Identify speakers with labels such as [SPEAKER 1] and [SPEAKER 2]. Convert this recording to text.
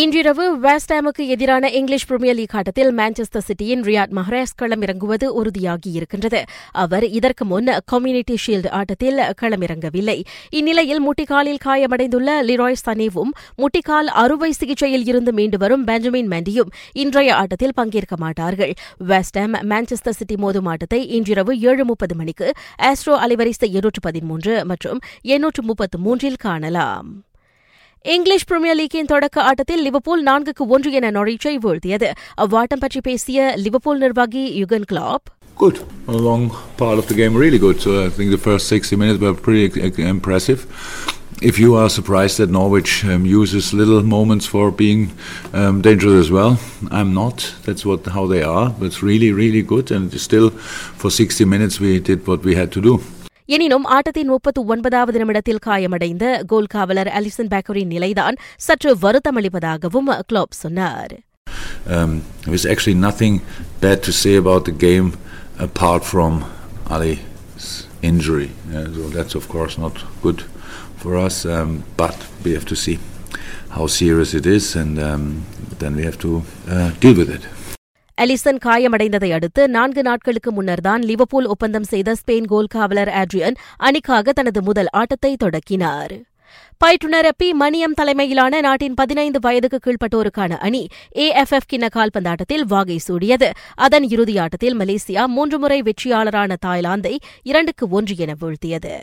[SPEAKER 1] இன்றிரவு வெஸ்டாமுக்கு எதிரான இங்கிலீஷ் பிரீமியர் லீக் ஆட்டத்தில் மான்செஸ்டர் சிட்டியின் ரியாட் மஹ்ரேஸ் களமிறங்குவது உறுதியாகியிருக்கின்றது அவர் இதற்கு முன் கம்யூனிட்டி ஷீல்டு ஆட்டத்தில் களமிறங்கவில்லை. இந்நிலையில் முட்டிக்காலில் காயமடைந்துள்ள லிராய் சனேவும் முட்டிக்கால் அறுவை சிகிச்சையில் இருந்து மீண்டு வரும் பெஞ்சமின் மெண்டியும் இன்றைய ஆட்டத்தில் பங்கேற்க மாட்டார்கள். வெஸ்டாம் மான்செஸ்டர் சிட்டி மோதும் ஆட்டத்தை இன்றிரவு ஏழு முப்பது மணிக்கு ஆஸ்ட்ரோ அலைவரிசை எண்ணூற்று பதிமூன்று மற்றும் எண்ணூற்று முப்பத்து மூன்றில் காணலாம். இங்கிலீஷ் பிரீமியர் லீக்கின் தொடக்க ஆட்டத்தில் லிவர்பூல் நான்குக்கு ஒன்று என நொரிச்சை வீழ்த்தியது அவ்வாட்டம் பற்றி பேசிய லிவர்பூல் நிர்வாகி Yugan Klopp
[SPEAKER 2] Good. A long part of the game, really good. So I think the first 60 minutes were pretty ex- impressive. If you are surprised that Norwich um, uses little moments for being um, dangerous as well, I'm not. That's what how they are. But it's really, really good. And still, for 60 minutes, we did what we had to do.
[SPEAKER 1] எனினும் ஆட்டத்தின் முப்பத்து ஒன்பதாவது நிமிடத்தில் காயமடைந்த கோல் காவலர் அலிசன் பேக்கரின் நிலைதான் சற்று வருத்தமளிப்பதாகவும் கிளாப் சொன்னார்
[SPEAKER 2] Um, there's actually nothing bad to say about the game apart from Ali's injury. Uh, so that's of course not good for us, um, but we have to see how serious it is, and um, then we have to uh, deal with it.
[SPEAKER 1] Alison காயமடைந்ததை அடுத்து நான்கு நாட்களுக்கு முன்னர்தான் Liverpool ஒப்பந்தம் செய்த Spain கோல் காவலர் Adrian அணிக்காக தனது முதல் ஆட்டத்தை தொடக்கினார். பயிற்றுநர் பி மணியம் தலைமையிலான நாட்டின் பதினைந்து வயதுக்கு கீழ்ப்பட்டோருக்கான அணி ஏஎஃப்எஃப் கிண்ண கால்பந்தாட்டத்தில் வாகை சூடியது. அதன் இறுதியாட்டத்தில் மலேசியா மூன்று முறை வெற்றியாளரான தாய்லாந்தை இரண்டுக்கு ஒன்று என வீழ்த்தியது.